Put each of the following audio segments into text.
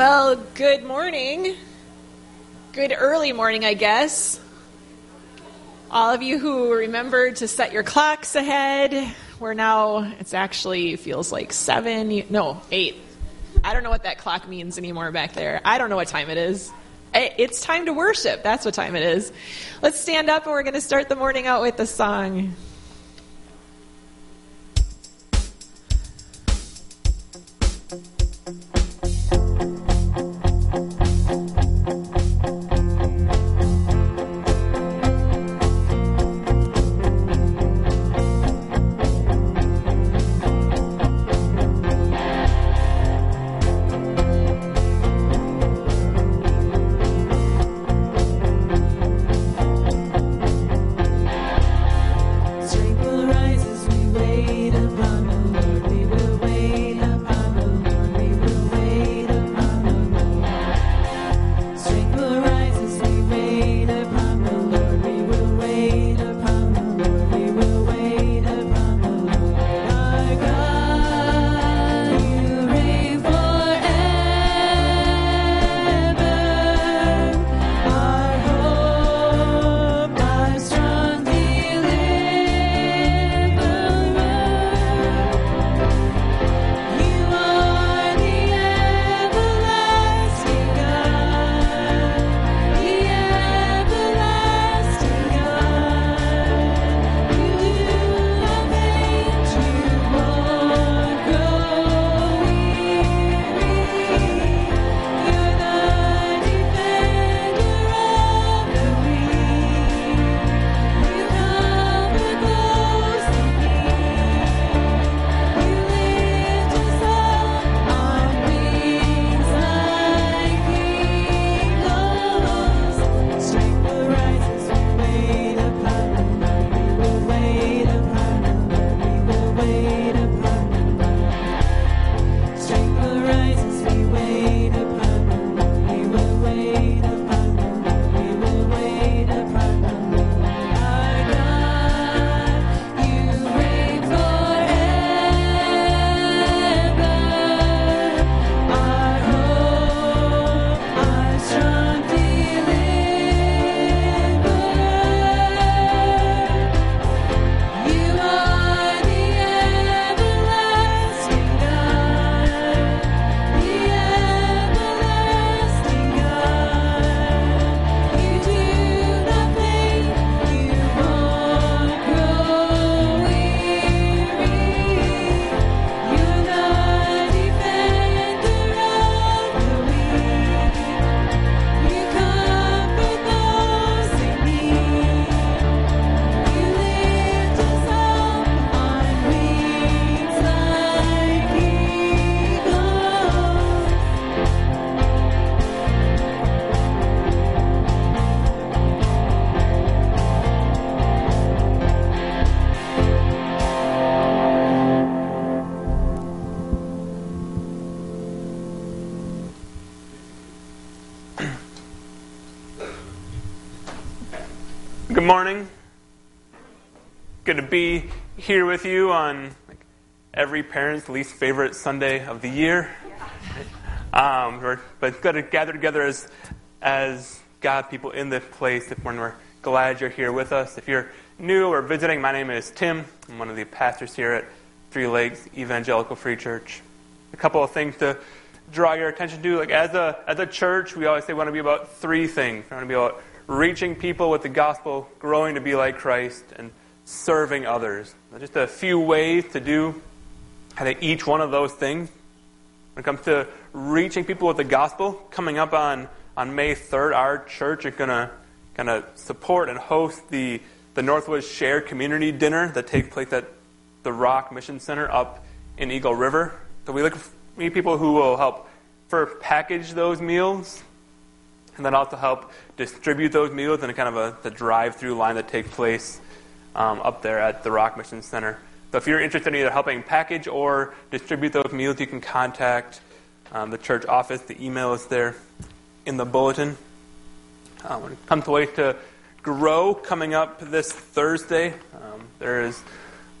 Well, good morning. Good early morning, I guess. All of you who remembered to set your clocks ahead, we're now, it's actually feels like seven, no, eight. I don't know what that clock means anymore back there. I don't know what time it is. Eh, it's time to worship. That's what time it is. Let's stand up and we're going to start the morning out with a song. Morning. Good to be here with you on like, every parent's least favorite Sunday of the year. Um, but good to gather together as, as God people in this place. If we're glad you're here with us. If you're new or visiting, my name is Tim. I'm one of the pastors here at Three Lakes Evangelical Free Church. A couple of things to draw your attention to. Like as a as a church, we always say we want to be about three things. We want to be about reaching people with the gospel, growing to be like Christ, and serving others. Just a few ways to do, I think, each one of those things. When it comes to reaching people with the gospel, coming up on, on May 3rd, our church is going to kind of support and host the, the Northwoods Shared Community Dinner that takes place at the Rock Mission Center up in Eagle River. So we look for people who will help for package those meals and then also help distribute those meals in a kind of a the drive-through line that takes place um, up there at the Rock Mission Center. So if you're interested in either helping package or distribute those meals, you can contact um, the church office. The email is there in the bulletin. Um, when it comes to ways to grow, coming up this Thursday, um, there is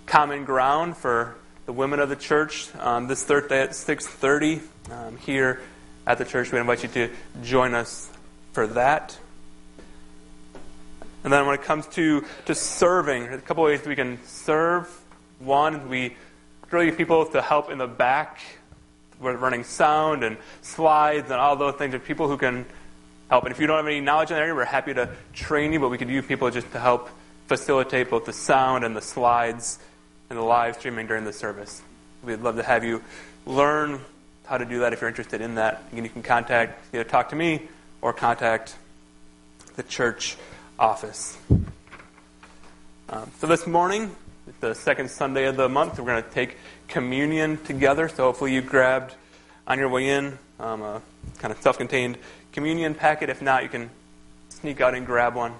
common ground for the women of the church um, this Thursday at 6:30 um, here at the church, we invite you to join us for that. And then when it comes to, to serving, a couple ways we can serve. One, we really people to help in the back. We're running sound and slides and all those things. There's people who can help. And if you don't have any knowledge in that area, we're happy to train you, but we could use people just to help facilitate both the sound and the slides and the live streaming during the service. We'd love to have you learn how to do that if you're interested in that. Again, you can contact, either talk to me or contact the church office. Um, so this morning, the second Sunday of the month, we're going to take communion together. So hopefully you grabbed on your way in um, a kind of self-contained communion packet. If not, you can sneak out and grab one.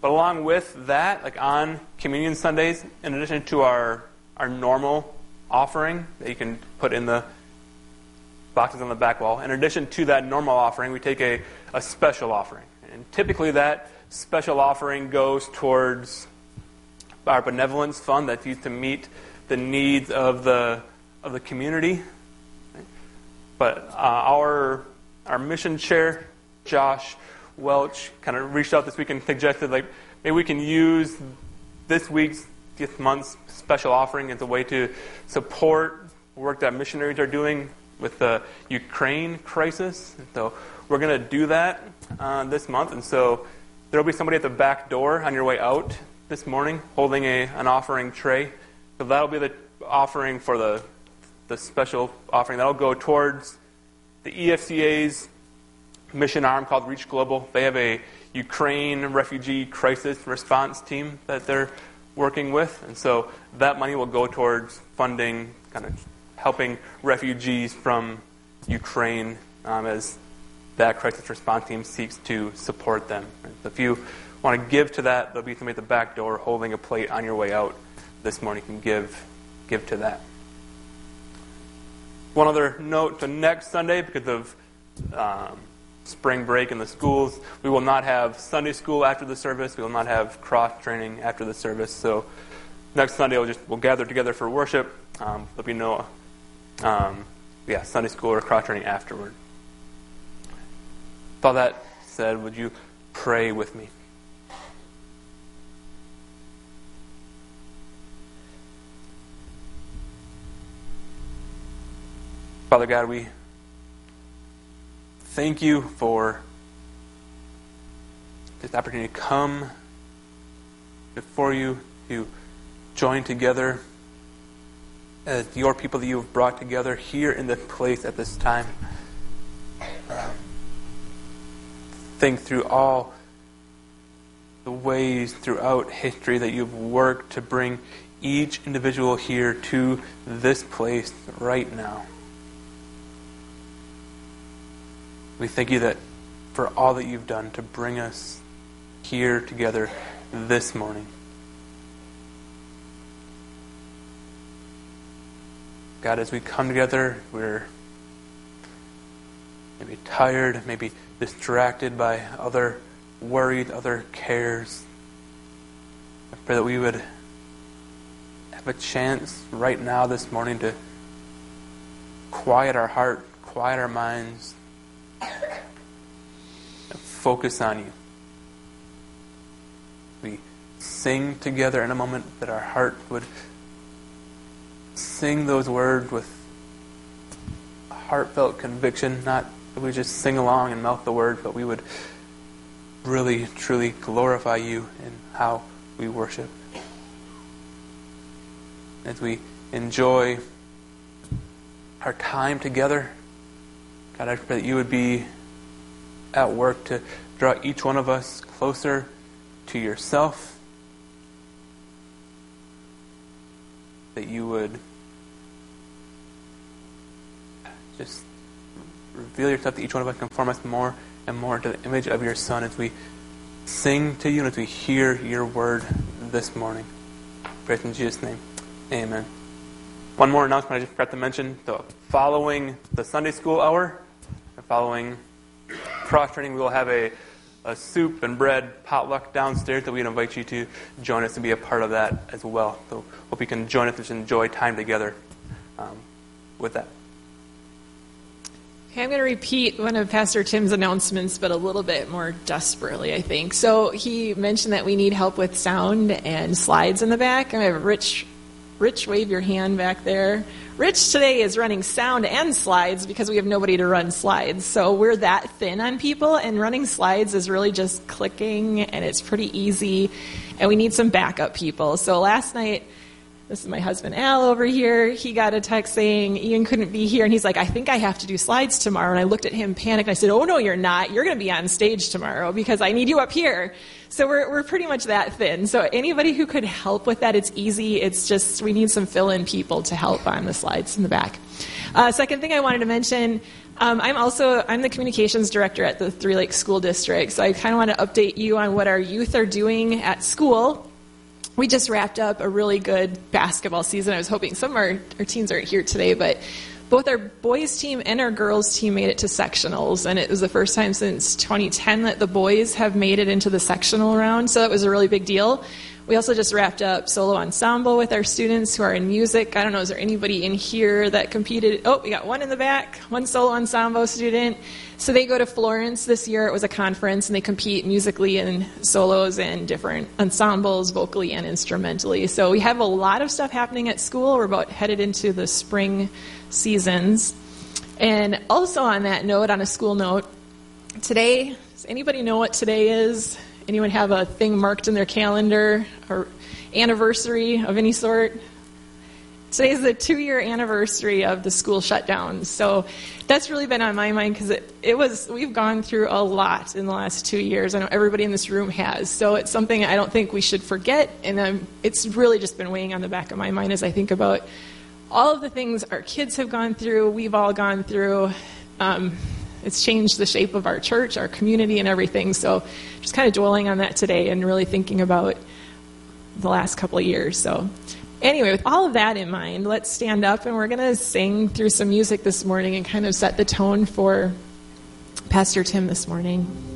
But along with that, like on communion Sundays, in addition to our our normal offering that you can put in the boxes on the back wall, in addition to that normal offering, we take a, a special offering. And typically that special offering goes towards our benevolence fund that's used to meet the needs of the of the community. But uh, our our mission chair, Josh Welch, kind of reached out this week and suggested like maybe we can use this week's this month's special offering as a way to support work that missionaries are doing with the Ukraine crisis. So we're going to do that uh, this month, and so there will be somebody at the back door on your way out this morning holding a, an offering tray. So that'll be the offering for the, the special offering. That'll go towards the EFCA's mission arm called Reach Global. They have a Ukraine refugee crisis response team that they're working with. And so that money will go towards funding, kind of helping refugees from Ukraine um, as that crisis response team seeks to support them. So if you want to give to that, there'll be somebody at the back door holding a plate on your way out this morning. You can give, give to that. One other note to next Sunday, because of um, spring break in the schools, we will not have Sunday school after the service. We will not have cross training after the service. So next Sunday we'll just we'll gather together for worship. Um, there'll be no, um, yeah, Sunday school or cross training afterward. With all that said, would you pray with me? Father God, we thank you for this opportunity to come before you to join together as your people that you have brought together here in this place at this time. Think through all the ways throughout history that you've worked to bring each individual here to this place right now. We thank you that for all that you've done to bring us here together this morning. God, as we come together, we're maybe tired, maybe distracted by other worries, other cares. I pray that we would have a chance right now this morning to quiet our heart, quiet our minds, focus on you. We sing together in a moment that our heart would sing those words with heartfelt conviction, not that we just sing along and mouth the word, but we would really, truly glorify you in how we worship. As we enjoy our time together, God, I pray that you would be at work to draw each one of us closer to yourself. That you would just reveal yourself to each one of us, conform us more and more to the image of your Son as we sing to you and as we hear your word this morning. Praise in Jesus' name. Amen. One more announcement I just forgot to mention. So, following the Sunday school hour, following cross training, we will have a, a soup and bread potluck downstairs that we'd invite you to join us and be a part of that as well. So hope you can join us and enjoy time together um, with that. Okay, I'm going to repeat one of Pastor Tim's announcements, but a little bit more desperately, I think. So he mentioned that we need help with sound and slides in the back. I have Rich, Rich, wave your hand back there. Rich today is running sound and slides because we have nobody to run slides. So we're that thin on people, and running slides is really just clicking, and it's pretty easy. And we need some backup people. So last night, this is my husband Al over here. He got a text saying Ian couldn't be here, and he's like, I think I have to do slides tomorrow. And I looked at him, panicked. I said, Oh no, you're not. You're going to be on stage tomorrow because I need you up here. So we're we're pretty much that thin. So anybody who could help with that, it's easy. It's just we need some fill-in people to help on the slides in the back. Uh, second thing I wanted to mention. Um, I'm also I'm the communications director at the Three Lakes School District, so I kind of want to update you on what our youth are doing at school we just wrapped up a really good basketball season. I was hoping some of our, our teams aren't here today, but both our boys team and our girls team made it to sectionals, and it was the first time since 2010 that the boys have made it into the sectional round. So that was a really big deal. We also just wrapped up solo ensemble with our students who are in music. I don't know, is there anybody in here that competed? Oh, we got one in the back, one solo ensemble student. So they go to Florence this year. It was a conference, and they compete musically in solos and different ensembles, vocally and instrumentally. So we have a lot of stuff happening at school. We're about headed into the spring seasons. And also on that note, on a school note, today, does anybody know what today is? Anyone have a thing marked in their calendar or anniversary of any sort? Today is the two year anniversary of the school shutdown. So that's really been on my mind because it, it was, we've gone through a lot in the last two years. I know everybody in this room has. So it's something I don't think we should forget. And um, it's really just been weighing on the back of my mind as I think about all of the things our kids have gone through, we've all gone through. Um, it's changed the shape of our church, our community, and everything. So just kind of dwelling on that today and really thinking about the last couple of years. So anyway, with all of that in mind, let's stand up and we're going to sing through some music this morning and kind of set the tone for Pastor Tim this morning.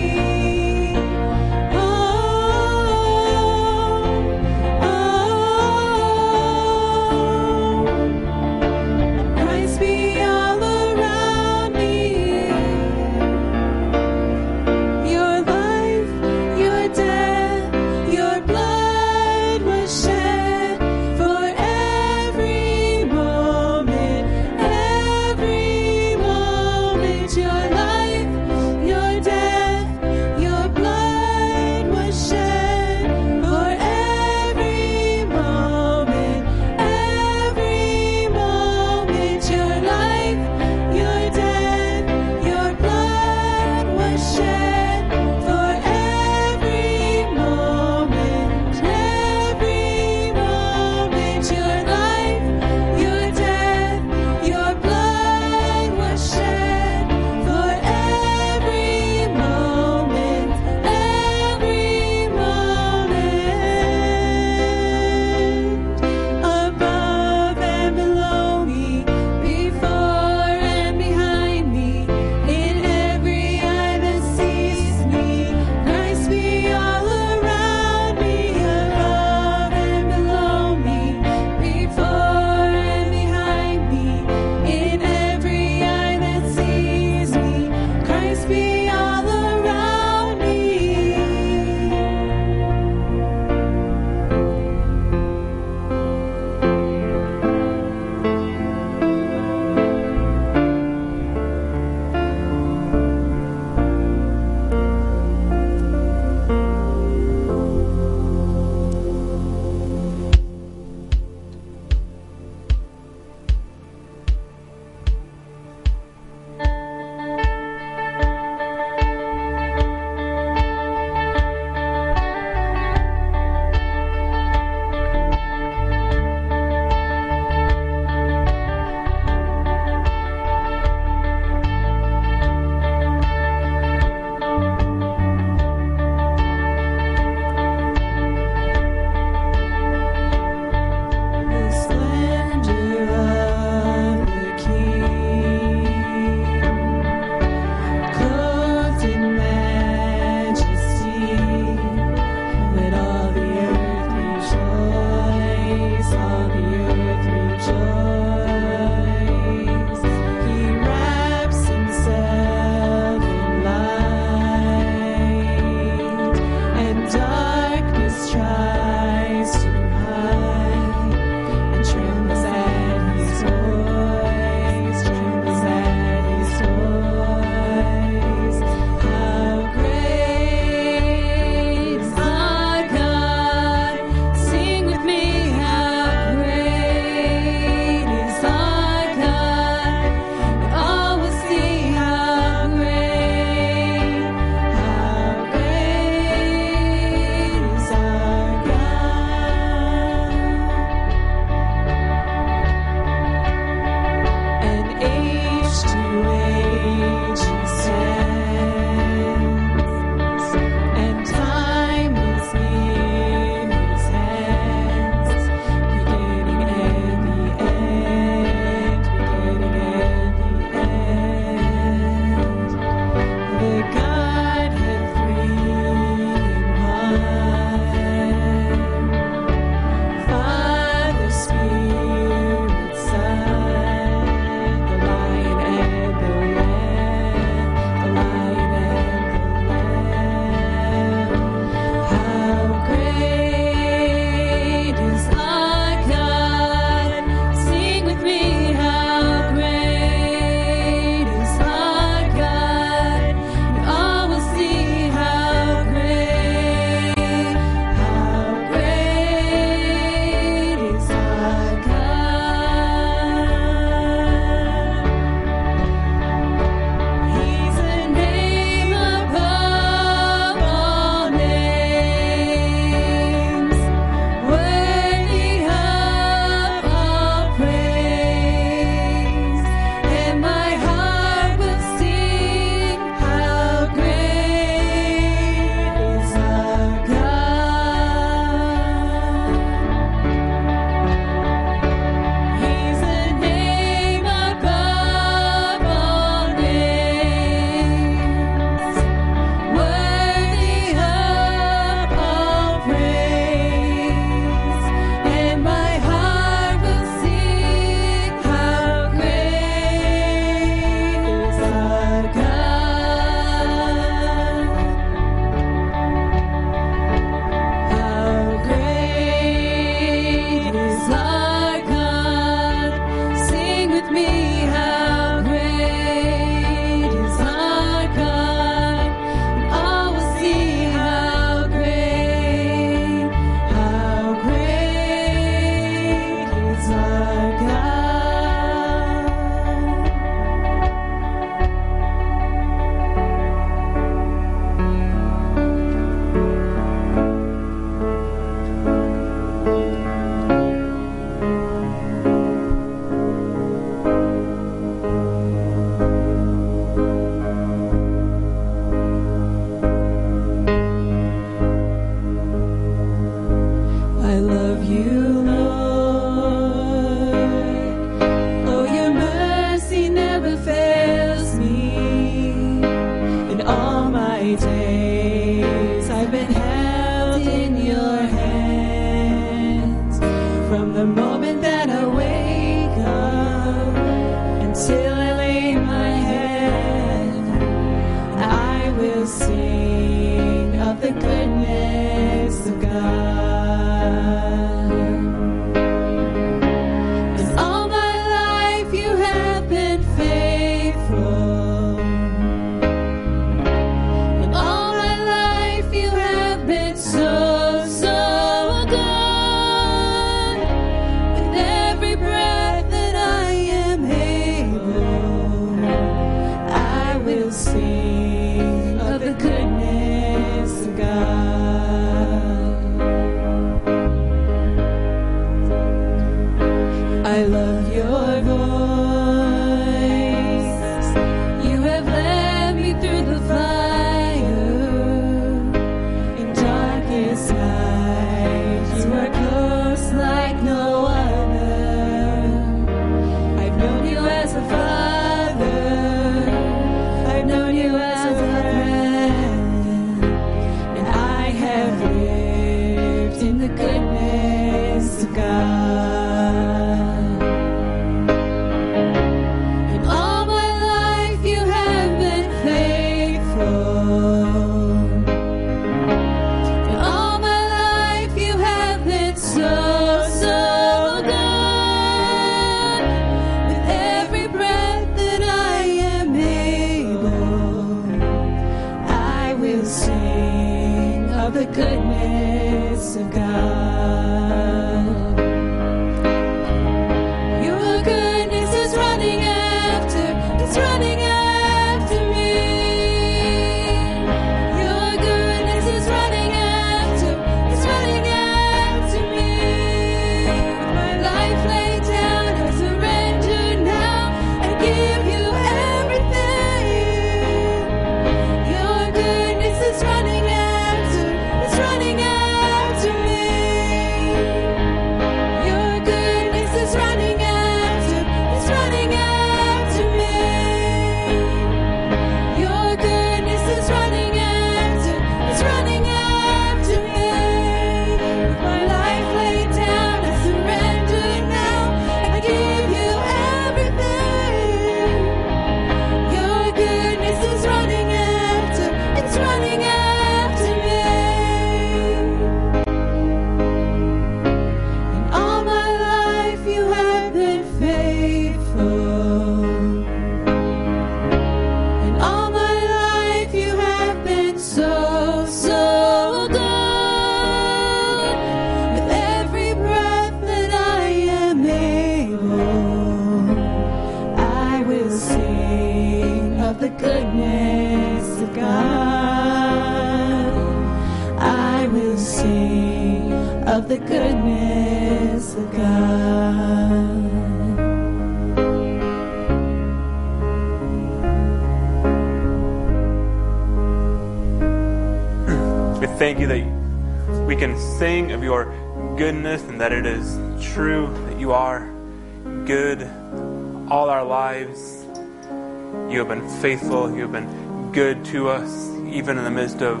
You've been faithful. You've been good to us, even in the midst of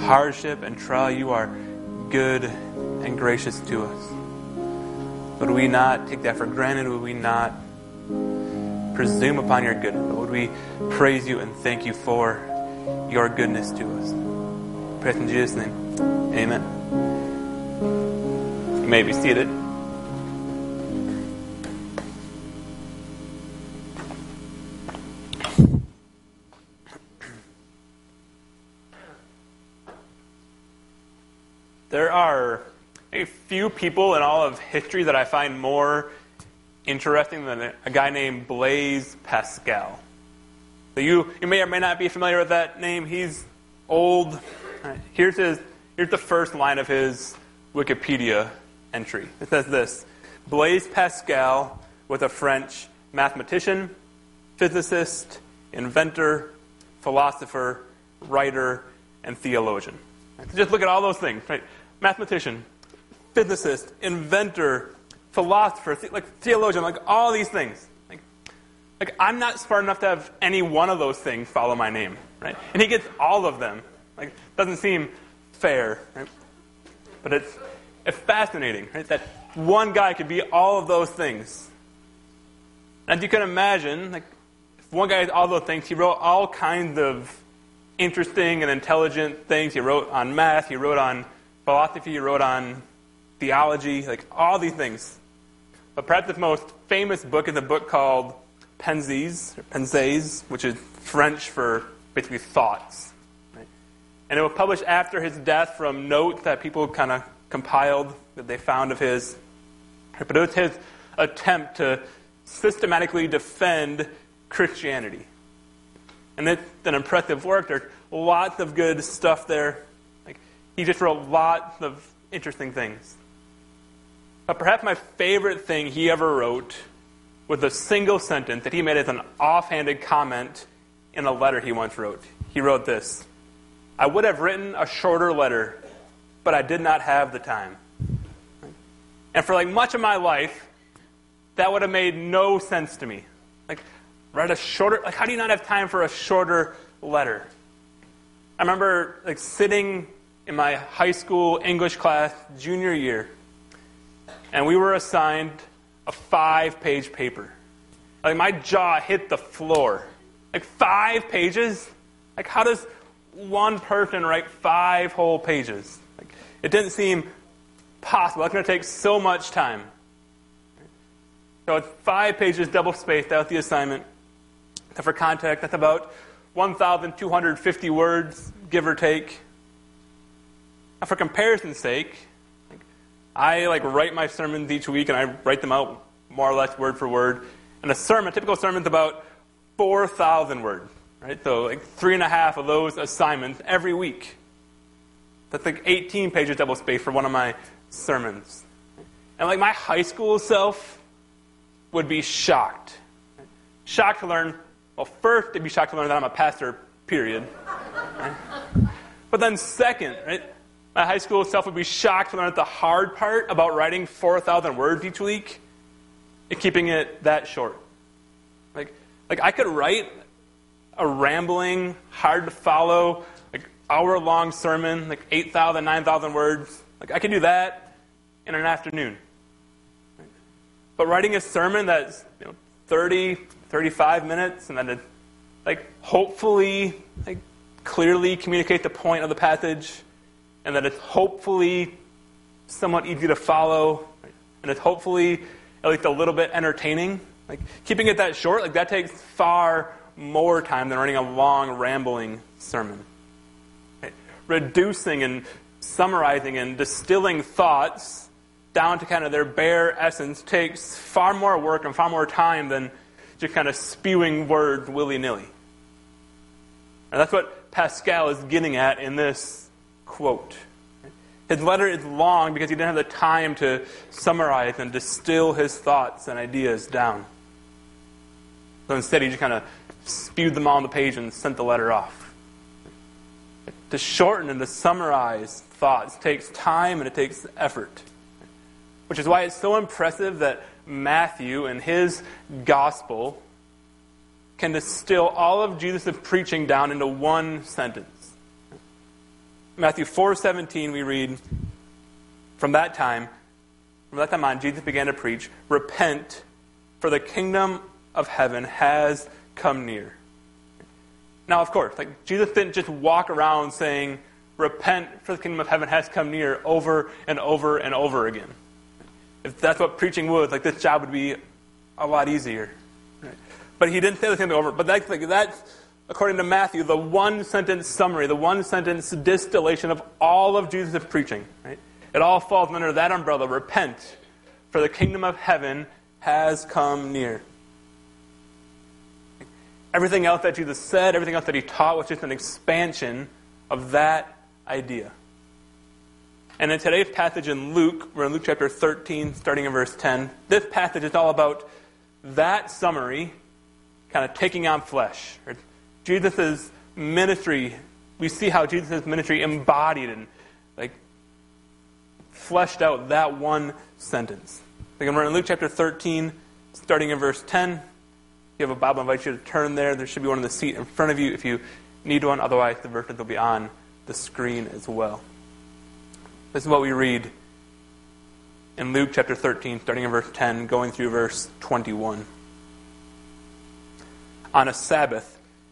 hardship and trial. You are good and gracious to us. Would we not take that for granted? Would we not presume upon your goodness? But would we praise you and thank you for your goodness to us? Praise in Jesus' name. Amen. You may be seated. There are a few people in all of history that I find more interesting than a guy named Blaise Pascal. So you, you may or may not be familiar with that name. He's old. Here's, his, here's the first line of his Wikipedia entry. It says this Blaise Pascal was a French mathematician, physicist, inventor, philosopher, writer, and theologian. Just look at all those things. Right? mathematician, physicist, inventor, philosopher, like theologian, like all these things. Like, like I'm not smart enough to have any one of those things follow my name, right? And he gets all of them. Like, doesn't seem fair, right? But it's, it's fascinating, right? That one guy could be all of those things. And you can imagine, like, if one guy is all those things, he wrote all kinds of interesting and intelligent things. He wrote on math, he wrote on philosophy, he wrote on theology, like all these things. But perhaps the most famous book is a book called Pensées, or which is French for basically thoughts. Right? And it was published after his death from notes that people kind of compiled that they found of his. But it was his attempt to systematically defend Christianity. And it's an impressive work. There's lots of good stuff there. He just wrote a lot of interesting things. But perhaps my favorite thing he ever wrote was a single sentence that he made as an offhanded comment in a letter he once wrote. He wrote this I would have written a shorter letter, but I did not have the time. And for like much of my life, that would have made no sense to me. Like, write a shorter, like, how do you not have time for a shorter letter? I remember like sitting in my high school English class junior year, and we were assigned a five page paper. Like, my jaw hit the floor. Like, five pages? Like, how does one person write five whole pages? Like, it didn't seem possible. That's going to take so much time. So it's five pages double spaced out the assignment. For context, that's about 1,250 words, give or take. Now, for comparison's sake, I like write my sermons each week, and I write them out more or less word for word. And a sermon, a typical sermon, is about 4,000 words, right? So like three and a half of those assignments every week. That's like 18 pages double spaced for one of my sermons. And like my high school self would be shocked. Shocked to learn, well, first, they'd be shocked to learn that I'm a pastor, period. But then, second, right, my high school self would be shocked to learn the hard part about writing 4,000 words each week is keeping it that short. Like, like I could write a rambling, hard to follow, like hour long sermon, like 8,000, 9,000 words. Like I could do that in an afternoon. But writing a sermon that's you know, 30, 35 minutes, and then to, like hopefully like clearly communicate the point of the passage, and that it's hopefully somewhat easy to follow, and it's hopefully at least a little bit entertaining. Like keeping it that short, like that takes far more time than running a long, rambling sermon. Right? Reducing and summarizing and distilling thoughts down to kind of their bare essence takes far more work and far more time than just kind of spewing words willy nilly. And that's what Pascal is getting at in this quote. His letter is long because he didn't have the time to summarize and distill his thoughts and ideas down. So instead, he just kind of spewed them all on the page and sent the letter off. To shorten and to summarize thoughts takes time and it takes effort. Which is why it's so impressive that Matthew, and his gospel, can distill all of Jesus' preaching down into one sentence. Matthew 4:17 we read from that time from that time on Jesus began to preach repent for the kingdom of heaven has come near. Now of course like Jesus didn't just walk around saying repent for the kingdom of heaven has come near over and over and over again. If that's what preaching was like this job would be a lot easier. Right? But he didn't say the same thing over but that's like that's according to Matthew, the one sentence summary, the one sentence distillation of all of Jesus' preaching. Right? It all falls under that umbrella repent, for the kingdom of heaven has come near. Everything else that Jesus said, everything else that he taught was just an expansion of that idea. And in today's passage in Luke, we're in Luke chapter 13, starting in verse 10. This passage is all about that summary kind of taking on flesh, Jesus' ministry, we see how Jesus' ministry embodied and like fleshed out that one sentence. Again, we're in Luke chapter 13, starting in verse 10. If you have a Bible, I invite you to turn there. There should be one in the seat in front of you if you need one. Otherwise, the verses will be on the screen as well. This is what we read in Luke chapter 13, starting in verse 10, going through verse 21. On a Sabbath,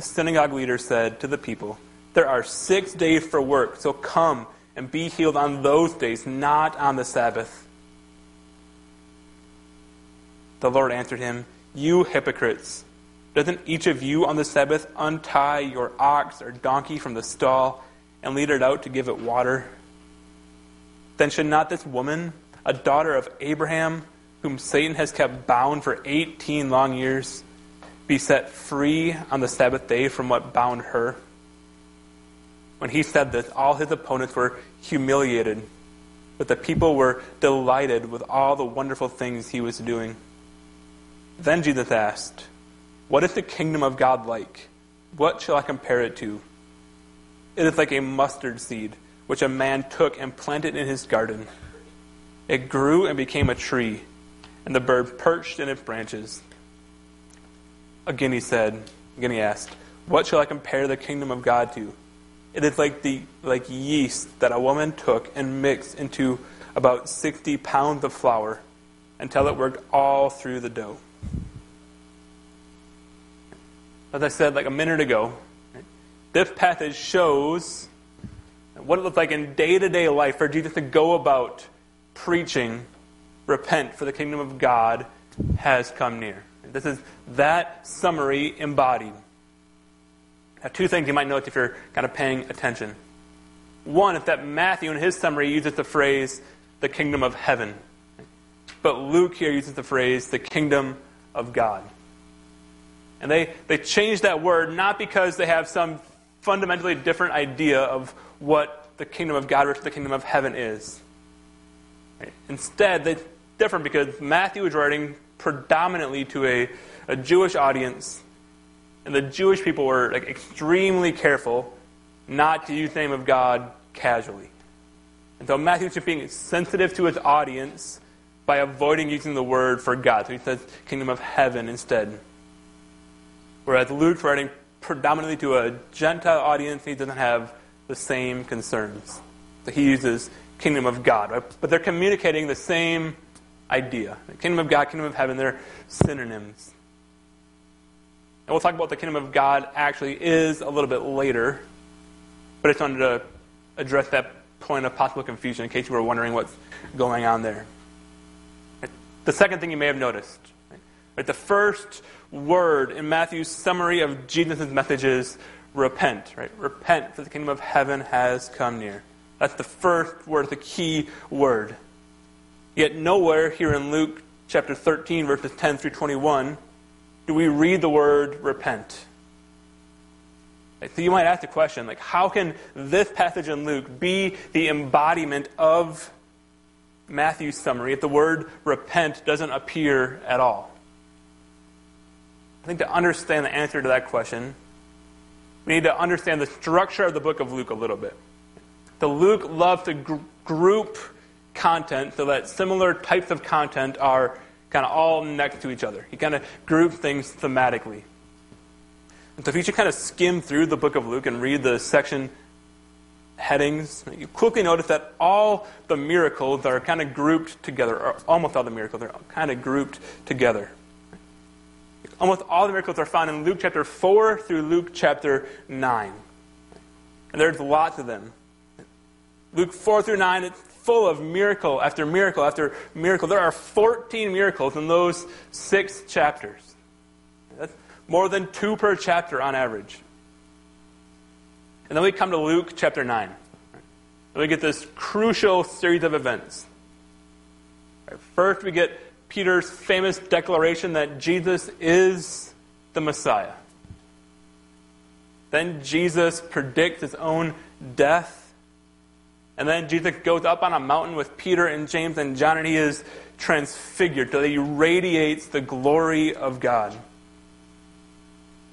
the synagogue leader said to the people, There are six days for work, so come and be healed on those days, not on the Sabbath. The Lord answered him, You hypocrites! Doesn't each of you on the Sabbath untie your ox or donkey from the stall and lead it out to give it water? Then should not this woman, a daughter of Abraham, whom Satan has kept bound for 18 long years, be set free on the Sabbath day from what bound her? When he said this, all his opponents were humiliated, but the people were delighted with all the wonderful things he was doing. Then Jesus asked, What is the kingdom of God like? What shall I compare it to? It is like a mustard seed, which a man took and planted in his garden. It grew and became a tree, and the bird perched in its branches. Again he said, again he asked, What shall I compare the kingdom of God to? It is like the like yeast that a woman took and mixed into about sixty pounds of flour until it worked all through the dough. As I said like a minute ago, this passage shows what it looks like in day to day life for Jesus to go about preaching, repent, for the kingdom of God has come near. This is that summary embodied. Now, two things you might notice if you're kind of paying attention. One, if that Matthew in his summary uses the phrase the kingdom of heaven, but Luke here uses the phrase the kingdom of God. And they, they change that word not because they have some fundamentally different idea of what the kingdom of God versus the kingdom of heaven is. Instead, they're different because Matthew is writing predominantly to a, a Jewish audience, and the Jewish people were like extremely careful not to use the name of God casually. And so Matthew's just being sensitive to his audience by avoiding using the word for God. So he says kingdom of heaven instead. Whereas Luke's writing predominantly to a Gentile audience, he doesn't have the same concerns. So he uses kingdom of God, right? but they're communicating the same idea. The kingdom of God, kingdom of heaven, they're synonyms. And we'll talk about the kingdom of God actually is a little bit later, but I just wanted to address that point of possible confusion in case you were wondering what's going on there. The second thing you may have noticed, right? the first word in Matthew's summary of Jesus' message is repent, right? Repent, for the kingdom of heaven has come near. That's the first word, the key word. Yet nowhere here in Luke chapter 13, verses 10 through 21, do we read the word repent. So you might ask the question, like, how can this passage in Luke be the embodiment of Matthew's summary if the word repent doesn't appear at all? I think to understand the answer to that question, we need to understand the structure of the book of Luke a little bit. The Luke loves to gr- group content so that similar types of content are kind of all next to each other. He kind of groups things thematically. And so if you should kind of skim through the book of Luke and read the section headings, you quickly notice that all the miracles are kind of grouped together, or almost all the miracles are kind of grouped together. Almost all the miracles are found in Luke chapter 4 through Luke chapter 9. And there's lots of them. Luke 4 through 9, it's full of miracle after miracle after miracle. There are 14 miracles in those six chapters. That's more than two per chapter on average. And then we come to Luke chapter 9. And we get this crucial series of events. First, we get Peter's famous declaration that Jesus is the Messiah. Then Jesus predicts his own death. And then Jesus goes up on a mountain with Peter and James and John, and he is transfigured till he radiates the glory of God.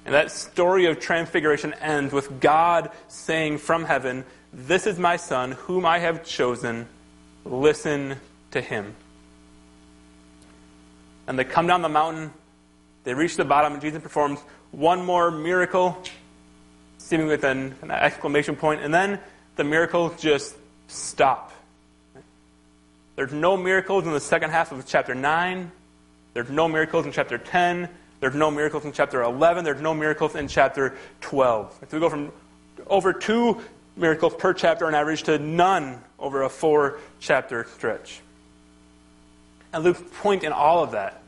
And that story of transfiguration ends with God saying from heaven, This is my Son, whom I have chosen. Listen to him. And they come down the mountain. They reach the bottom, and Jesus performs one more miracle, seemingly with an, an exclamation point, and then the miracle just stop. There's no miracles in the second half of chapter 9. There's no miracles in chapter 10. There's no miracles in chapter 11. There's no miracles in chapter 12. So we go from over two miracles per chapter on average to none over a four chapter stretch. And Luke's point in all of that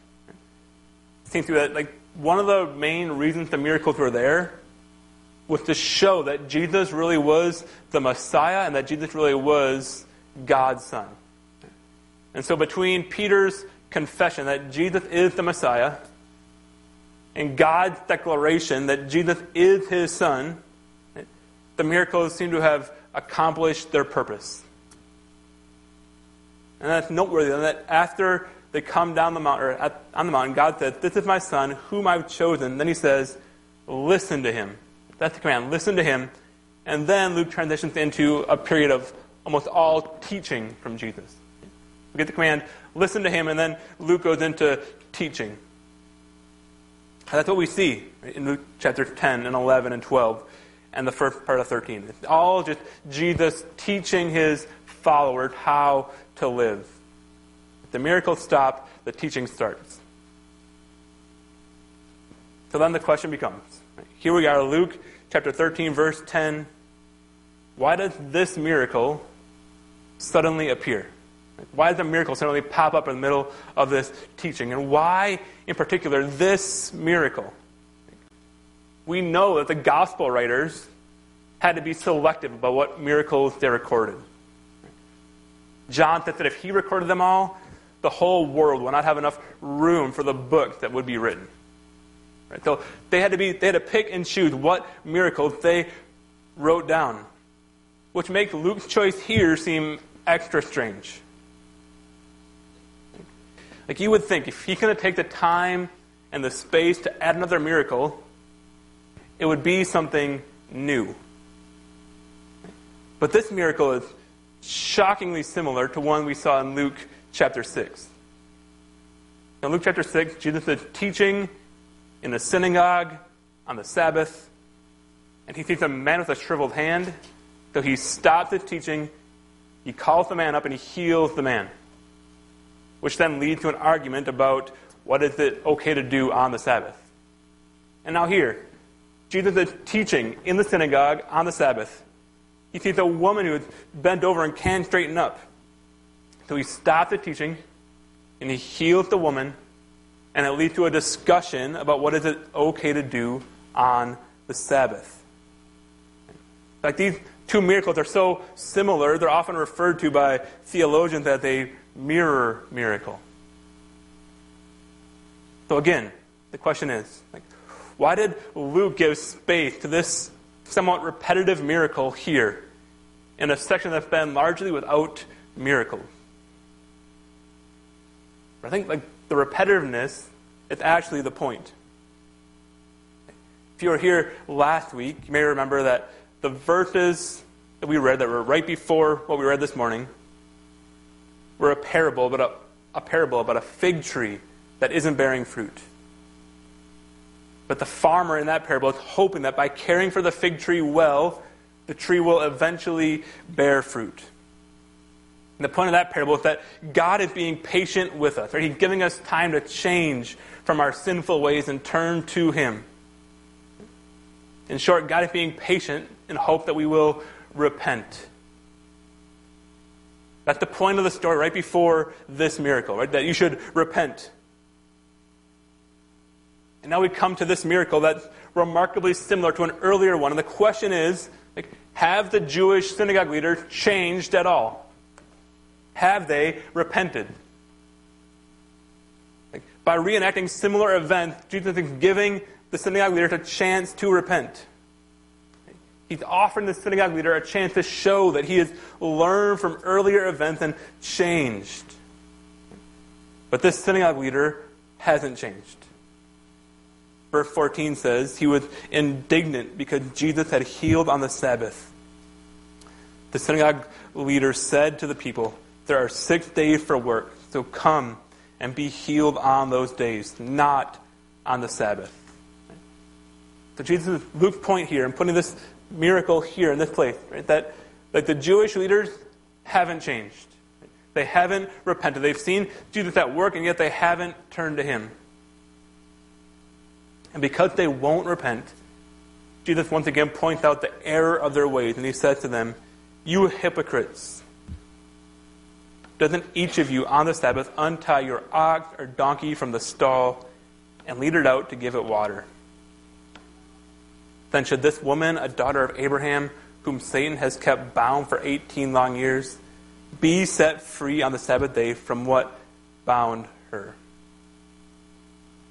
seems to be that like one of the main reasons the miracles were there was to show that Jesus really was the Messiah and that Jesus really was God's Son. And so between Peter's confession that Jesus is the Messiah and God's declaration that Jesus is his Son, the miracles seem to have accomplished their purpose. And that's noteworthy. That after they come down the mountain, at, on the mountain, God says, This is my son, whom I've chosen. Then he says, Listen to him. That's the command. Listen to him. And then Luke transitions into a period of almost all teaching from Jesus. We get the command, listen to him, and then Luke goes into teaching. And that's what we see in Luke chapter 10 and 11 and 12 and the first part of 13. It's all just Jesus teaching his followers how to live. The miracles stop, the teaching starts. So then the question becomes here we are, Luke chapter 13, verse 10. Why does this miracle suddenly appear? Why does a miracle suddenly pop up in the middle of this teaching? And why, in particular, this miracle? We know that the gospel writers had to be selective about what miracles they recorded. John said that if he recorded them all, the whole world would not have enough room for the book that would be written. Right? So they had to be they had to pick and choose what miracles they wrote down, which makes Luke's choice here seem extra strange. Like you would think, if he's going to take the time and the space to add another miracle, it would be something new. But this miracle is shockingly similar to one we saw in Luke chapter 6. In Luke chapter 6, Jesus is teaching in the synagogue on the Sabbath, and he sees a man with a shriveled hand. So he stops his teaching, he calls the man up, and he heals the man which then leads to an argument about what is it okay to do on the Sabbath. And now here, Jesus is teaching in the synagogue on the Sabbath. He sees a woman who is bent over and can't straighten up. So he stops the teaching and he heals the woman, and it leads to a discussion about what is it okay to do on the Sabbath. Like these two miracles are so similar, they're often referred to by theologians that they mirror miracle. So again, the question is, like, why did Luke give space to this somewhat repetitive miracle here in a section that's been largely without miracles? I think like the repetitiveness is actually the point. If you were here last week, you may remember that the verses that we read that were right before what we read this morning were a parable, but a, a parable about a fig tree that isn't bearing fruit. But the farmer in that parable is hoping that by caring for the fig tree well, the tree will eventually bear fruit. And the point of that parable is that God is being patient with us. Right? He's giving us time to change from our sinful ways and turn to Him. In short, God is being patient in hope that we will repent. That's the point of the story right before this miracle, right? That you should repent. And now we come to this miracle that's remarkably similar to an earlier one. And the question is like, have the Jewish synagogue leaders changed at all? Have they repented? Like, by reenacting similar events, Jesus is giving the synagogue leader a chance to repent. He's offering the synagogue leader a chance to show that he has learned from earlier events and changed. But this synagogue leader hasn't changed. Verse 14 says he was indignant because Jesus had healed on the Sabbath. The synagogue leader said to the people, There are six days for work, so come and be healed on those days, not on the Sabbath. So Jesus' Luke's point here, and putting this miracle here in this place, right, that like the Jewish leaders haven't changed. They haven't repented. They've seen Jesus at work, and yet they haven't turned to him. And because they won't repent, Jesus once again points out the error of their ways, and he says to them, You hypocrites! Doesn't each of you on the Sabbath untie your ox or donkey from the stall and lead it out to give it water? Then should this woman, a daughter of Abraham, whom Satan has kept bound for 18 long years, be set free on the Sabbath day from what bound her?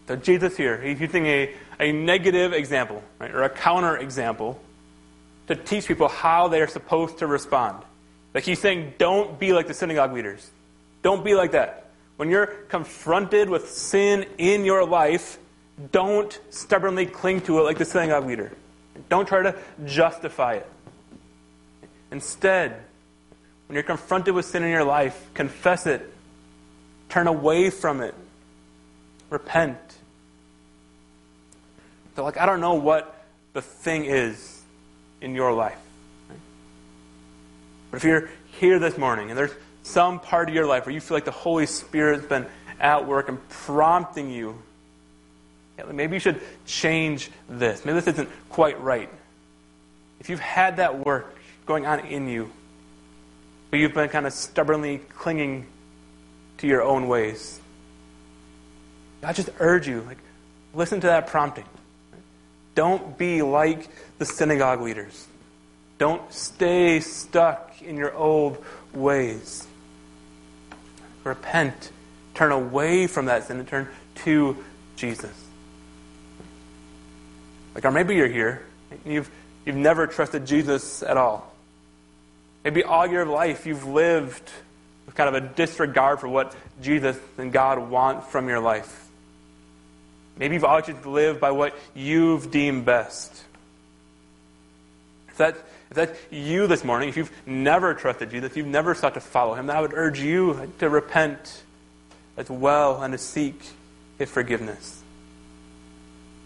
So Jesus here, he's using a, a negative example, right, or a counter example, to teach people how they are supposed to respond. Like he's saying, don't be like the synagogue leaders. Don't be like that. When you're confronted with sin in your life, don't stubbornly cling to it like the synagogue leader. Don't try to justify it. Instead, when you're confronted with sin in your life, confess it. Turn away from it. Repent. So, like, I don't know what the thing is in your life. But if you're here this morning and there's some part of your life where you feel like the Holy Spirit's been at work and prompting you, maybe you should change this. Maybe this isn't quite right. If you've had that work going on in you, but you've been kind of stubbornly clinging to your own ways, I just urge you, like, listen to that prompting. Don't be like the synagogue leaders. Don't stay stuck in your old ways. Repent. Turn away from that sin and turn to Jesus. Like, or maybe you're here. You've, you've never trusted Jesus at all. Maybe all your life you've lived with kind of a disregard for what Jesus and God want from your life. Maybe you've always lived by what you've deemed best. If, that, if that's you this morning, if you've never trusted Jesus, if you've never sought to follow him, then I would urge you to repent as well and to seek his forgiveness.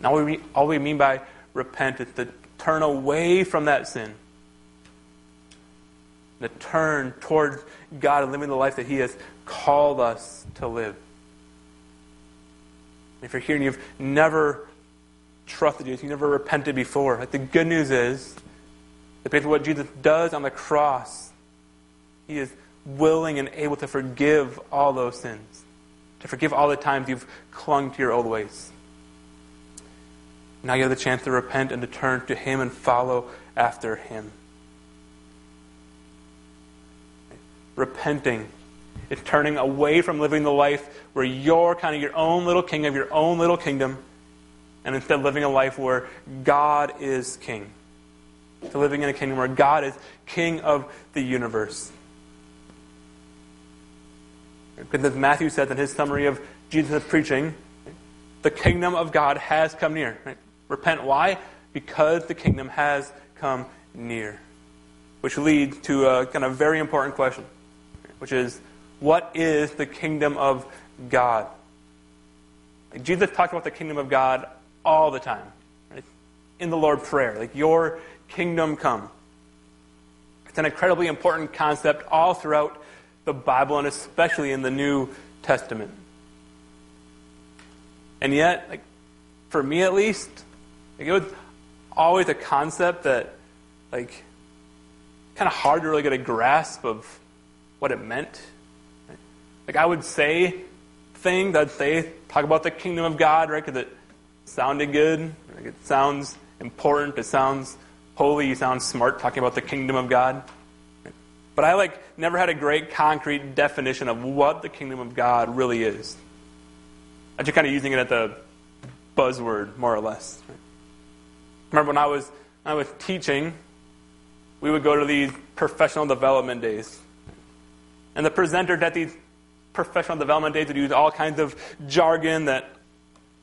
Now, all we, mean by repent is to turn away from that sin, to turn towards God and living the life that He has called us to live. If you're here and you've never trusted Jesus, you've never repented before, like the good news is because of what Jesus does on the cross, He is willing and able to forgive all those sins, to forgive all the times you've clung to your old ways. Now you have the chance to repent and to turn to Him and follow after Him. Repenting is turning away from living the life where you're kind of your own little king of your own little kingdom, and instead living a life where God is king. To living in a kingdom where God is king of the universe. Because as Matthew says in his summary of Jesus' preaching, the kingdom of God has come near. Right? Repent. Why? Because the kingdom has come near. Which leads to a kind of very important question, which is what is the kingdom of God? Jesus talked about the kingdom of God all the time. Right? In the Lord Prayer. Like, your kingdom come. It's an incredibly important concept all throughout the Bible and especially in the New Testament. And yet, like, for me at least, like, it was always a concept that, like, kind of hard to really get a grasp of what it meant. Like, I would say things, I'd say, talk about the kingdom of God, right? Because it sounded good. Like, it sounds important. It sounds holy. You sound smart talking about the kingdom of God. But I, like, never had a great concrete definition of what the kingdom of God really is. I'm just kind of using it at the buzzword, more or less. Remember when I was, I was teaching, we would go to these professional development days. And the presenters at these professional development days would use all kinds of jargon that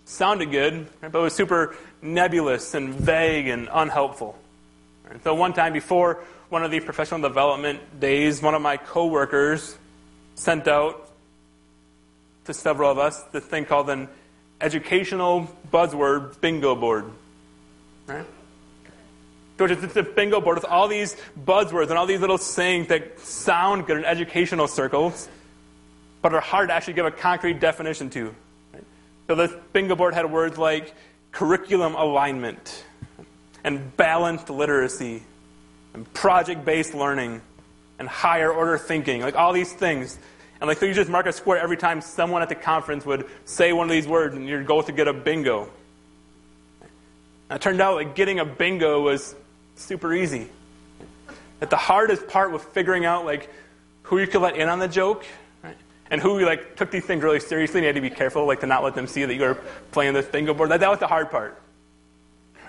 sounded good, but was super nebulous and vague and unhelpful. And so one time before one of these professional development days, one of my coworkers sent out to several of us this thing called an educational buzzword bingo board. Right? So it's a bingo board with all these buzzwords and all these little sayings that sound good in educational circles, but are hard to actually give a concrete definition to. Right? So this bingo board had words like curriculum alignment and balanced literacy and project-based learning and higher order thinking, like all these things. And like so you just mark a square every time someone at the conference would say one of these words and goal was to get a bingo. And it turned out like getting a bingo was super easy. That the hardest part was figuring out like who you could let in on the joke, right? and who like took these things really seriously. And you had to be careful, like to not let them see that you were playing this bingo board. That, that was the hard part.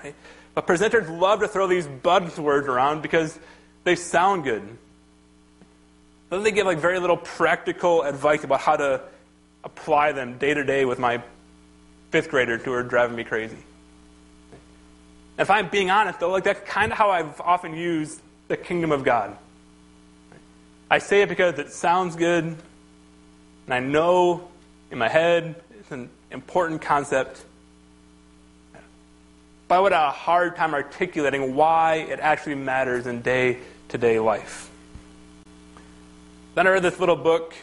Right? But presenters love to throw these buzzwords around because they sound good. Then they give like very little practical advice about how to apply them day to day with my fifth graders who are driving me crazy. If I'm being honest, though, like that's kind of how I've often used the kingdom of God. I say it because it sounds good, and I know in my head it's an important concept. I would have a hard time articulating why it actually matters in day to day life. Then I read this little book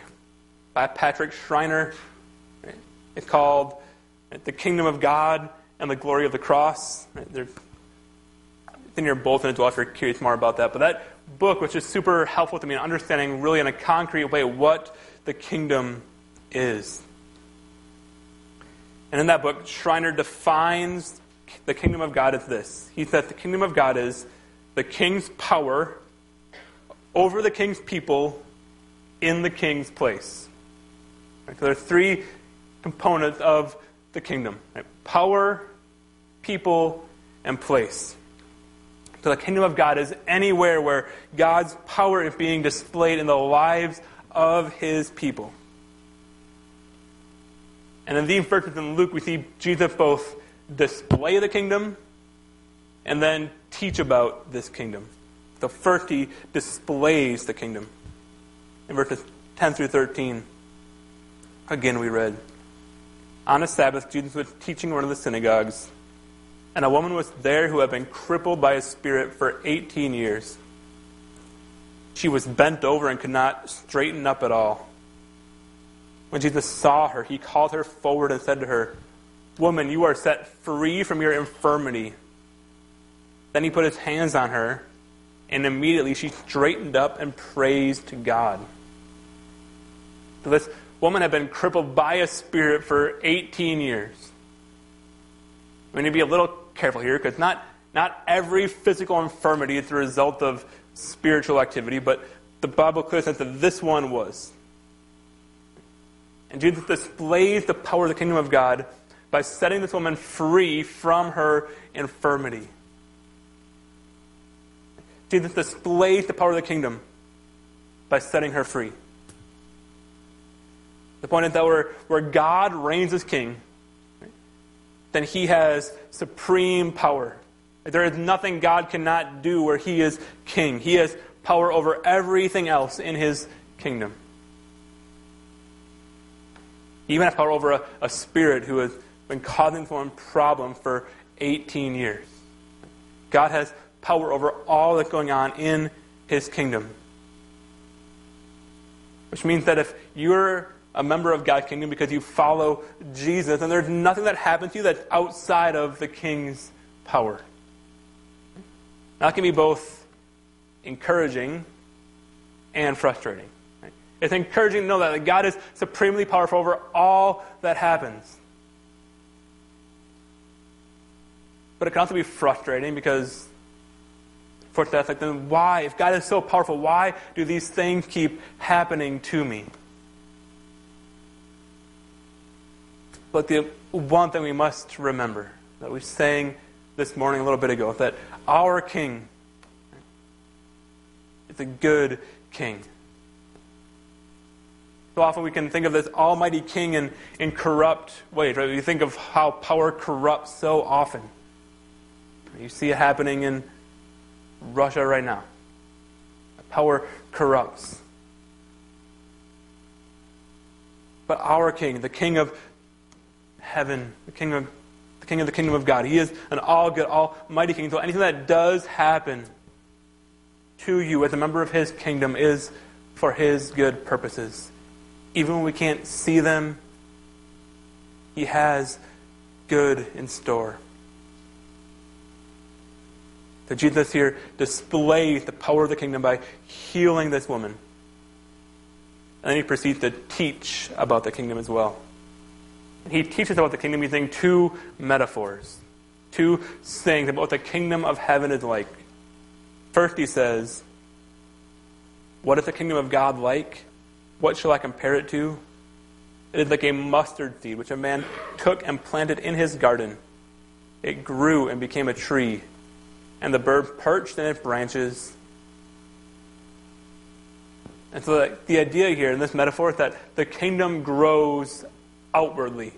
by Patrick Schreiner. It's called The Kingdom of God and the Glory of the Cross. There's in your bulletin as well if you're curious more about that. But that book was just super helpful to me in understanding really in a concrete way what the kingdom is. And in that book, Schreiner defines the kingdom of God is this. He says the kingdom of God is the king's power over the king's people in the king's place. Right? So there are three components of the kingdom right? power, people, and place. So the kingdom of God is anywhere where God's power is being displayed in the lives of his people. And in these verses in Luke, we see Jesus both display the kingdom and then teach about this kingdom. So first he displays the kingdom. In verses 10 through 13, again we read, On a Sabbath, Jesus was teaching one of the synagogues, and a woman was there who had been crippled by a spirit for 18 years. She was bent over and could not straighten up at all. When Jesus saw her, he called her forward and said to her, Woman, you are set free from your infirmity. Then he put his hands on her, and immediately she straightened up and praised God. So this woman had been crippled by a spirit for 18 years. We need to be a little careful here because not, not every physical infirmity is the result of spiritual activity, but the Bible clearly says that this one was. And Jesus displays the power of the kingdom of God by setting this woman free from her infirmity. Jesus displays the power of the kingdom by setting her free. The point is that where, where God reigns as king, then he has supreme power. There is nothing God cannot do where he is king. He has power over everything else in his kingdom. He even has power over a, a spirit who has been causing someone problem for 18 years. God has power over all that's going on in his kingdom. Which means that if you're a member of God's kingdom because you follow Jesus, and there's nothing that happens to you that's outside of the king's power. That can be both encouraging and frustrating. Right? It's encouraging to know that God is supremely powerful over all that happens. But it can also be frustrating because for that's like, then why? If God is so powerful, why do these things keep happening to me? But the one thing we must remember that we sang this morning a little bit ago that our King is a good King. So often we can think of this Almighty King in, in corrupt ways, right? We think of how power corrupts so often. You see it happening in Russia right now. Power corrupts. But our King, the King of heaven, the King of the King of the kingdom of God, He is an all good, almighty King. So anything that does happen to you as a member of His kingdom is for His good purposes. Even when we can't see them, He has good in store. So Jesus here displays the power of the kingdom by healing this woman. And then he proceeds to teach about the kingdom as well. He teaches about the kingdom using two metaphors, two sayings about what the kingdom of heaven is like. First, he says, What is the kingdom of God like? What shall I compare it to? It is like a mustard seed which a man took and planted in his garden. It grew and became a tree, and the bird perched in its branches. And so the, the idea here in this metaphor is that the kingdom grows outwardly.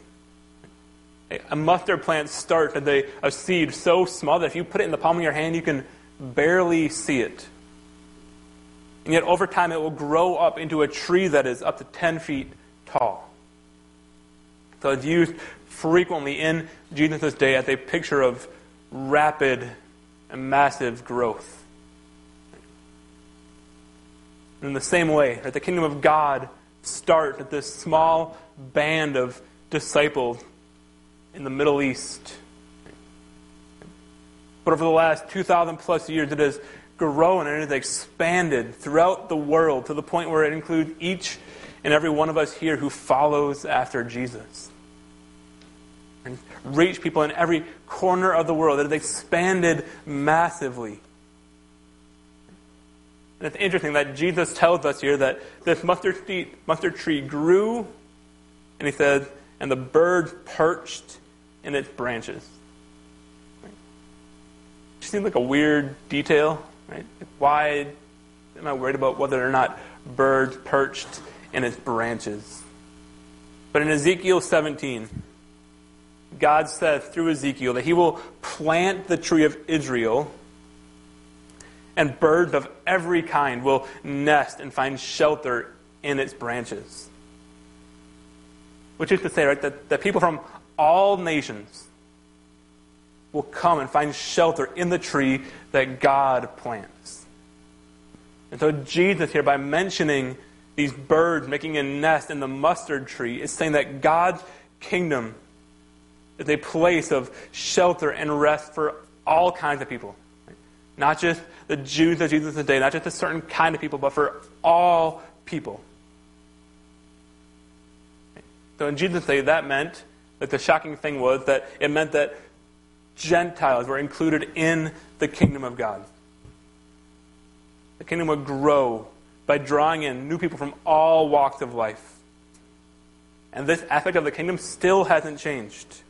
A mustard plant starts as a, a seed so small that if you put it in the palm of your hand, you can barely see it. And yet, over time, it will grow up into a tree that is up to 10 feet tall. So it's used frequently in Jesus' day as a picture of rapid and massive growth. In the same way, right, the kingdom of God starts at this small band of disciples in the Middle East. But over the last 2,000 plus years, it has grown and it has expanded throughout the world to the point where it includes each and every one of us here who follows after Jesus. Reach people in every corner of the world. It has expanded massively. And it's interesting that Jesus tells us here that this mustard tree, mustard tree grew, and he said, and the birds perched in its branches. Right? It seems like a weird detail, right? Why am I worried about whether or not birds perched in its branches? But in Ezekiel 17, God says through Ezekiel that he will plant the tree of Israel and birds of every kind will nest and find shelter in its branches. Which is to say, right, that, that people from all nations will come and find shelter in the tree that God plants. And so Jesus here, by mentioning these birds making a nest in the mustard tree, is saying that God's kingdom is a place of shelter and rest for all kinds of people. Not just the Jews of Jesus' day, not just a certain kind of people, but for all people. So in Jesus' day, that meant that the shocking thing was that it meant that Gentiles were included in the kingdom of God. The kingdom would grow by drawing in new people from all walks of life. And this aspect of the kingdom still hasn't changed.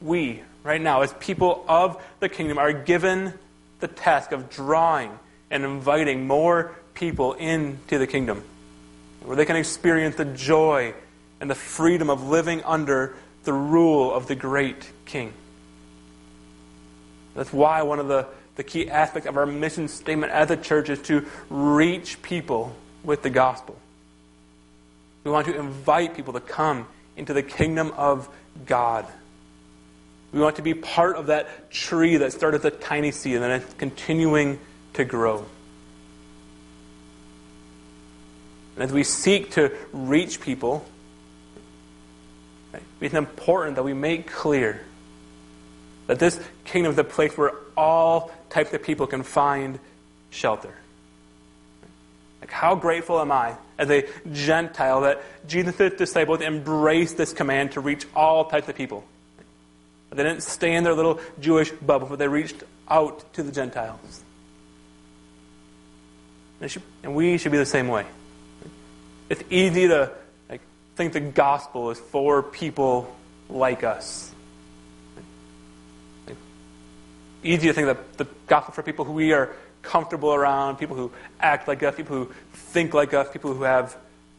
We, right now, as people of the kingdom, are given the task of drawing and inviting more people into the kingdom, where they can experience the joy and the freedom of living under the rule of the great king. That's why one of the, the key aspects of our mission statement as a church is to reach people with the gospel. We want to invite people to come into the kingdom of God. We want to be part of that tree that started as a tiny seed and then it's continuing to grow. And as we seek to reach people, it's important that we make clear that this kingdom is a place where all types of people can find shelter. Like, how grateful am I as a Gentile that Jesus' disciples embraced this command to reach all types of people? They didn't stay in their little Jewish bubble, but they reached out to the Gentiles. And, we should be the same way. It's easy to think the gospel is for people like us. Easy to think that the gospel for people who we are comfortable around, people who act like us, people who think like us, people who have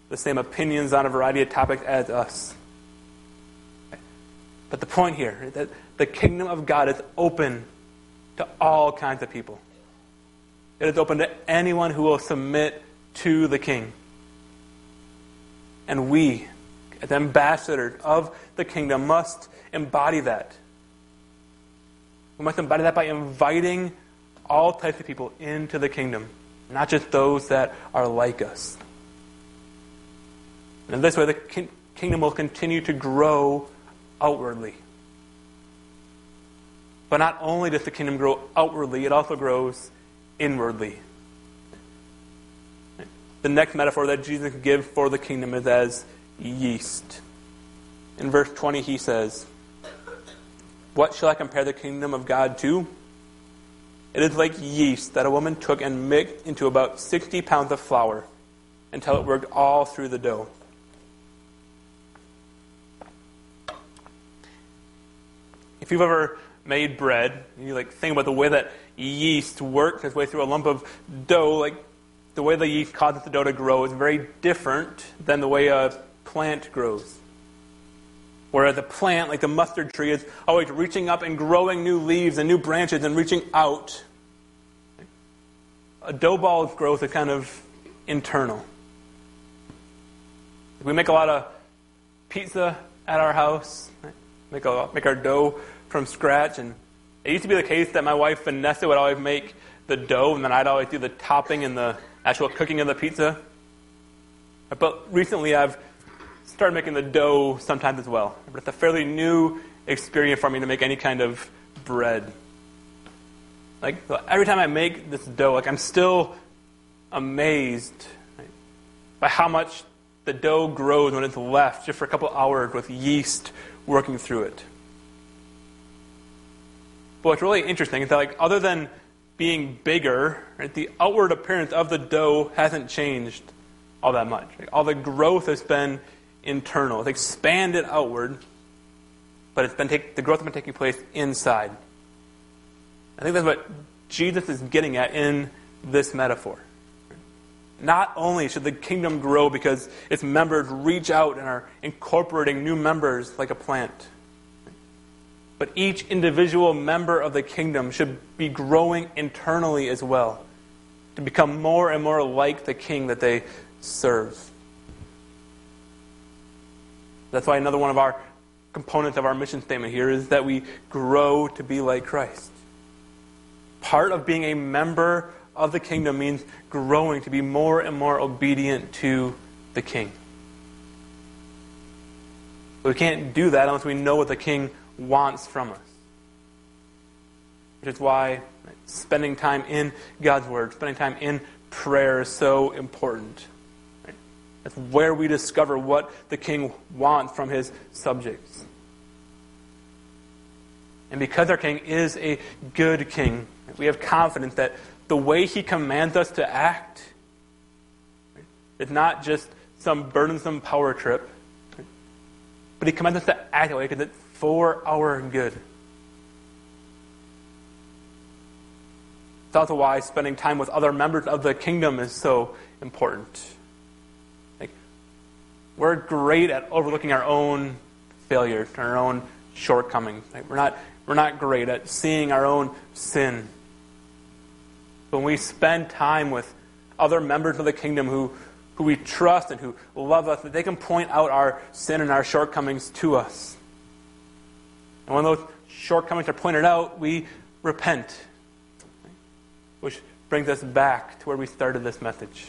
the same opinions on a variety of topics as us. But the point here is that the kingdom of God is open to all kinds of people. It is open to anyone who will submit to the king. And we, as ambassadors of the kingdom, must embody that. We must embody that by inviting all types of people into the kingdom, not just those that are like us. And in this way, the kingdom will continue to grow outwardly. But not only does the kingdom grow outwardly, it also grows inwardly. The next metaphor that Jesus gives for the kingdom is as yeast. In verse 20, he says, What shall I compare the kingdom of God to? It is like yeast that a woman took and mixed into about 60 pounds of flour until it worked all through the dough. If you've ever made bread, you like think about the way that yeast works its way through a lump of dough, like the way the yeast causes the dough to grow is very different than the way a plant grows. Whereas a plant, like the mustard tree, is always reaching up and growing new leaves and new branches and reaching out. A dough ball's growth is kind of internal. We make a lot of pizza at our house, make, a, make our dough from scratch. And it used to be the case that my wife Vanessa would always make the dough, and then I'd always do the topping and the actual cooking of the pizza. But recently I've started making the dough sometimes as well. But it's a fairly new experience for me to make any kind of bread. Like every time I make this dough, like I'm still amazed right, by how much the dough grows when it's left just for a couple hours with yeast working through it. But what's really interesting is that, like, other than being bigger, right, the outward appearance of the dough hasn't changed all that much. Like, all the growth has been internal. It's expanded outward, but it's been take, the growth has been taking place inside. I think that's what Jesus is getting at in this metaphor. Not only should the kingdom grow because its members reach out and are incorporating new members like a plant, but each individual member of the kingdom should be growing internally as well to become more and more like the king that they serve. That's why another one of our components of our mission statement here is that we grow to be like Christ. Part of being a member of the kingdom means growing to be more and more obedient to the king. But we can't do that unless we know what the king wants from us. Which is why spending time in God's Word, spending time in prayer is so important. That's where we discover what the king wants from his subjects. And because our king is a good king, we have confidence that the way he commands us to act is not just some burdensome power trip, but he commands us to act that way because it's for our good. Also why spending time with other members of the kingdom is so important. Like, we're great at overlooking our own failures, our own shortcomings. Like, we're not we're not great at seeing our own sin. When we spend time with other members of the kingdom who, who we trust and who love us, that they can point out our sin and our shortcomings to us. And when those shortcomings are pointed out, we repent. Which brings us back to where we started this message.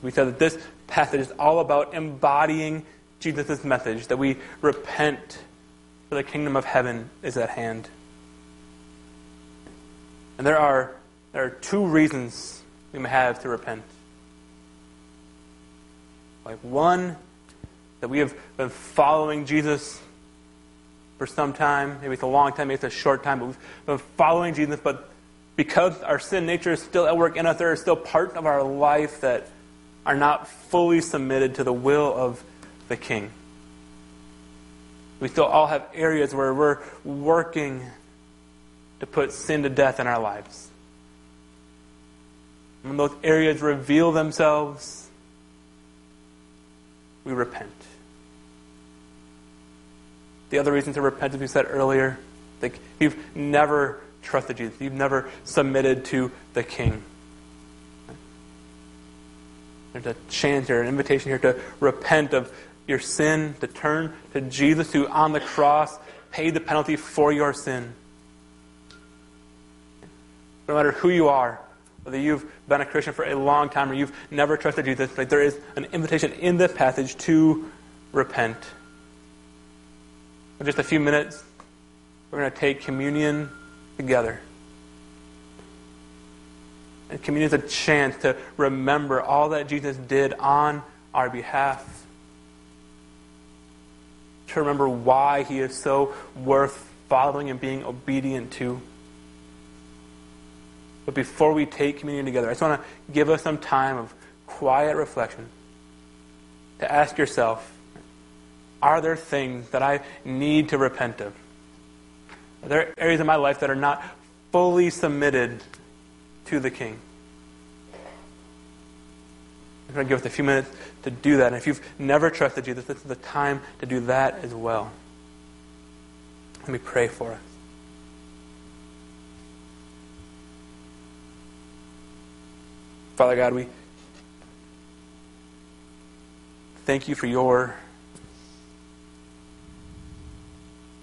We said that this passage is all about embodying Jesus' message, that we repent for the kingdom of heaven is at hand. And there are, there are two reasons we may have to repent. Like, one, that we have been following Jesus for some time. Maybe it's a long time, maybe it's a short time, but we've been following Jesus, but because our sin nature is still at work in us, there is still part of our life that are not fully submitted to the will of the King. We still all have areas where we're working to put sin to death in our lives. When those areas reveal themselves, we repent. The other reason to repent, as we said earlier, that you've never trusted Jesus, you've never submitted to the King. There's a chance here, an invitation here to repent of your sin, to turn to Jesus, who on the cross paid the penalty for your sin. No matter who you are, whether you've been a Christian for a long time or you've never trusted Jesus, like there is an invitation in this passage to repent. In just a few minutes, we're going to take communion together. And communion is a chance to remember all that Jesus did on our behalf. To remember why he is so worth following and being obedient to. But before we take communion together, I just want to give us some time of quiet reflection to ask yourself are there things that I need to repent of? Are there areas in my life that are not fully submitted to the King? I'm going to give us a few minutes to do that. And if you've never trusted Jesus, this is the time to do that as well. Let me pray for us. Father God, we thank you for your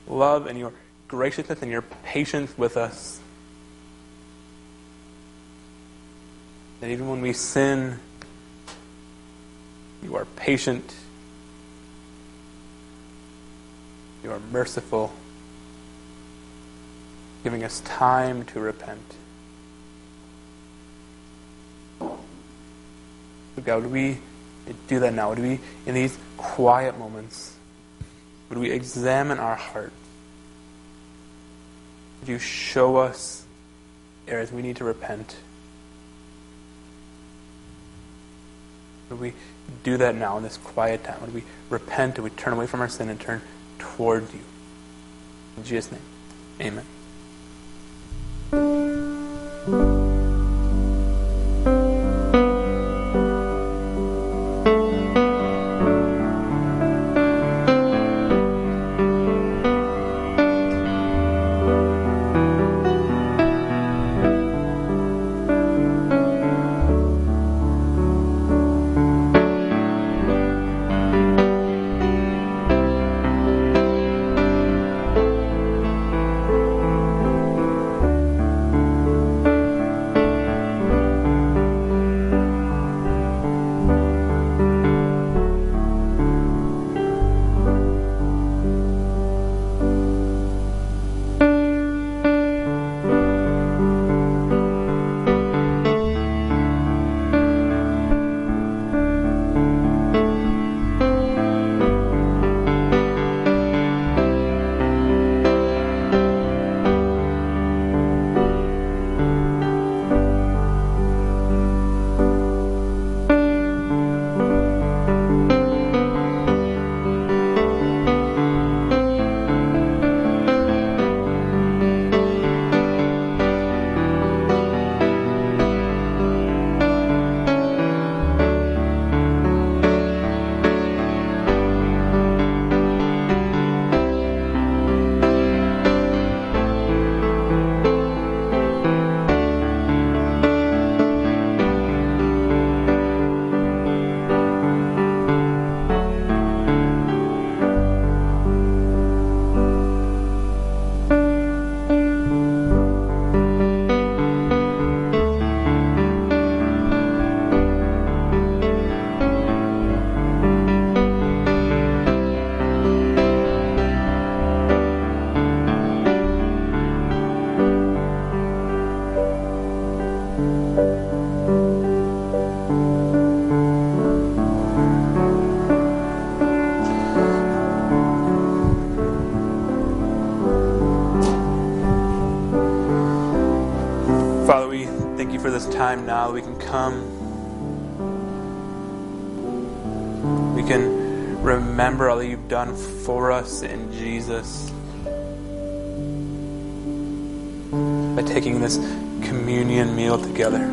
love and your graciousness and your patience with us. That even when we sin, you are patient, you are merciful, giving us time to repent. God, would we do that now? Would we, in these quiet moments, would we examine our heart? Would you show us areas we need to repent? Would we do that now in this quiet time? Would we repent? Would we turn away from our sin and turn toward you? In Jesus' name, amen. Now we can come We can remember all that you've done for us in Jesus. By taking this communion meal together.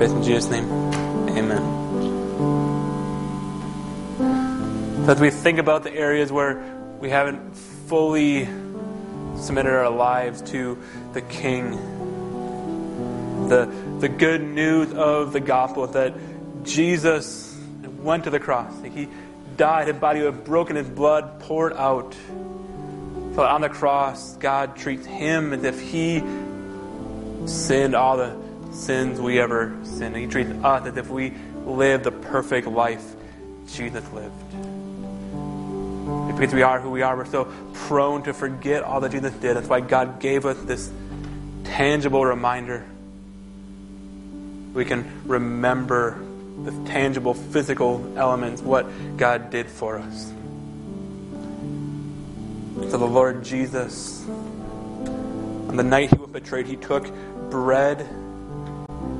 Faith in Jesus' name. Amen. As we think about the areas where we haven't fully submitted our lives to the King, the, the good news of the gospel that Jesus went to the cross. He died, his body was broken, his blood poured out. So on the cross, God treats him as if he sinned all the sins we ever sinned. He treats us as if we lived the perfect life Jesus lived. Because we are who we are, we're so prone to forget all that Jesus did. That's why God gave us this tangible reminder. We can remember the tangible physical elements, what God did for us. So the Lord Jesus, on the night he was betrayed, he took bread.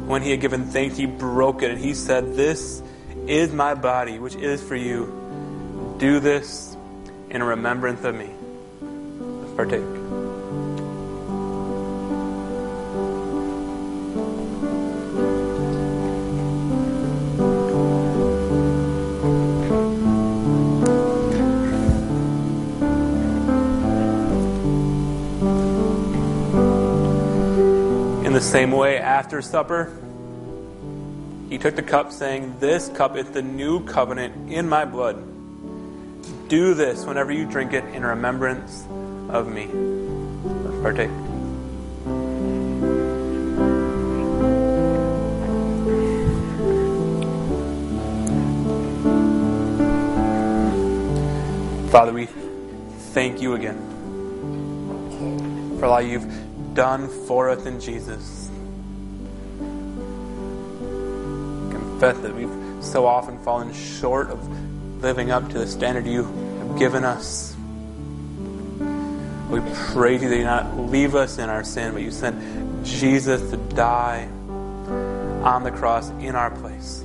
When he had given thanks, he broke it and he said, This is my body, which is for you. Do this in remembrance of me. Let's partake. Same way, after supper, he took the cup, saying, This cup is the new covenant in my blood. Do this whenever you drink it in remembrance of me. Let's partake. Father, we thank you again for all you've done for us in Jesus. Confess that we've so often fallen short of living up to the standard you have given us. We praise you that you not leave us in our sin, but you sent Jesus to die on the cross in our place.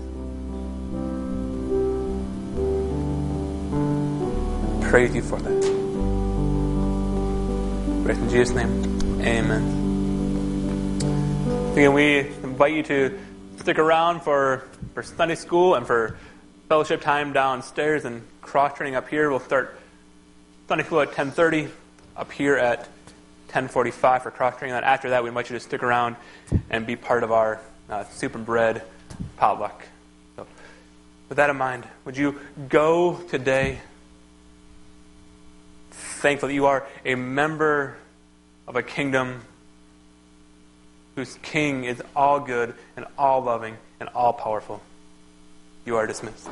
Praise you for that. Praise in Jesus' name. Amen. Again, we invite you to stick around for, for Sunday school and for fellowship time downstairs and cross training up here. We'll start Sunday school at 10:30, up here at 10:45 for cross training. And after that, we invite you to stick around and be part of our uh, soup and bread potluck. So, with that in mind, would you go today? Thankful that you are a member of a kingdom whose king is all good and all loving and all powerful. You are dismissed.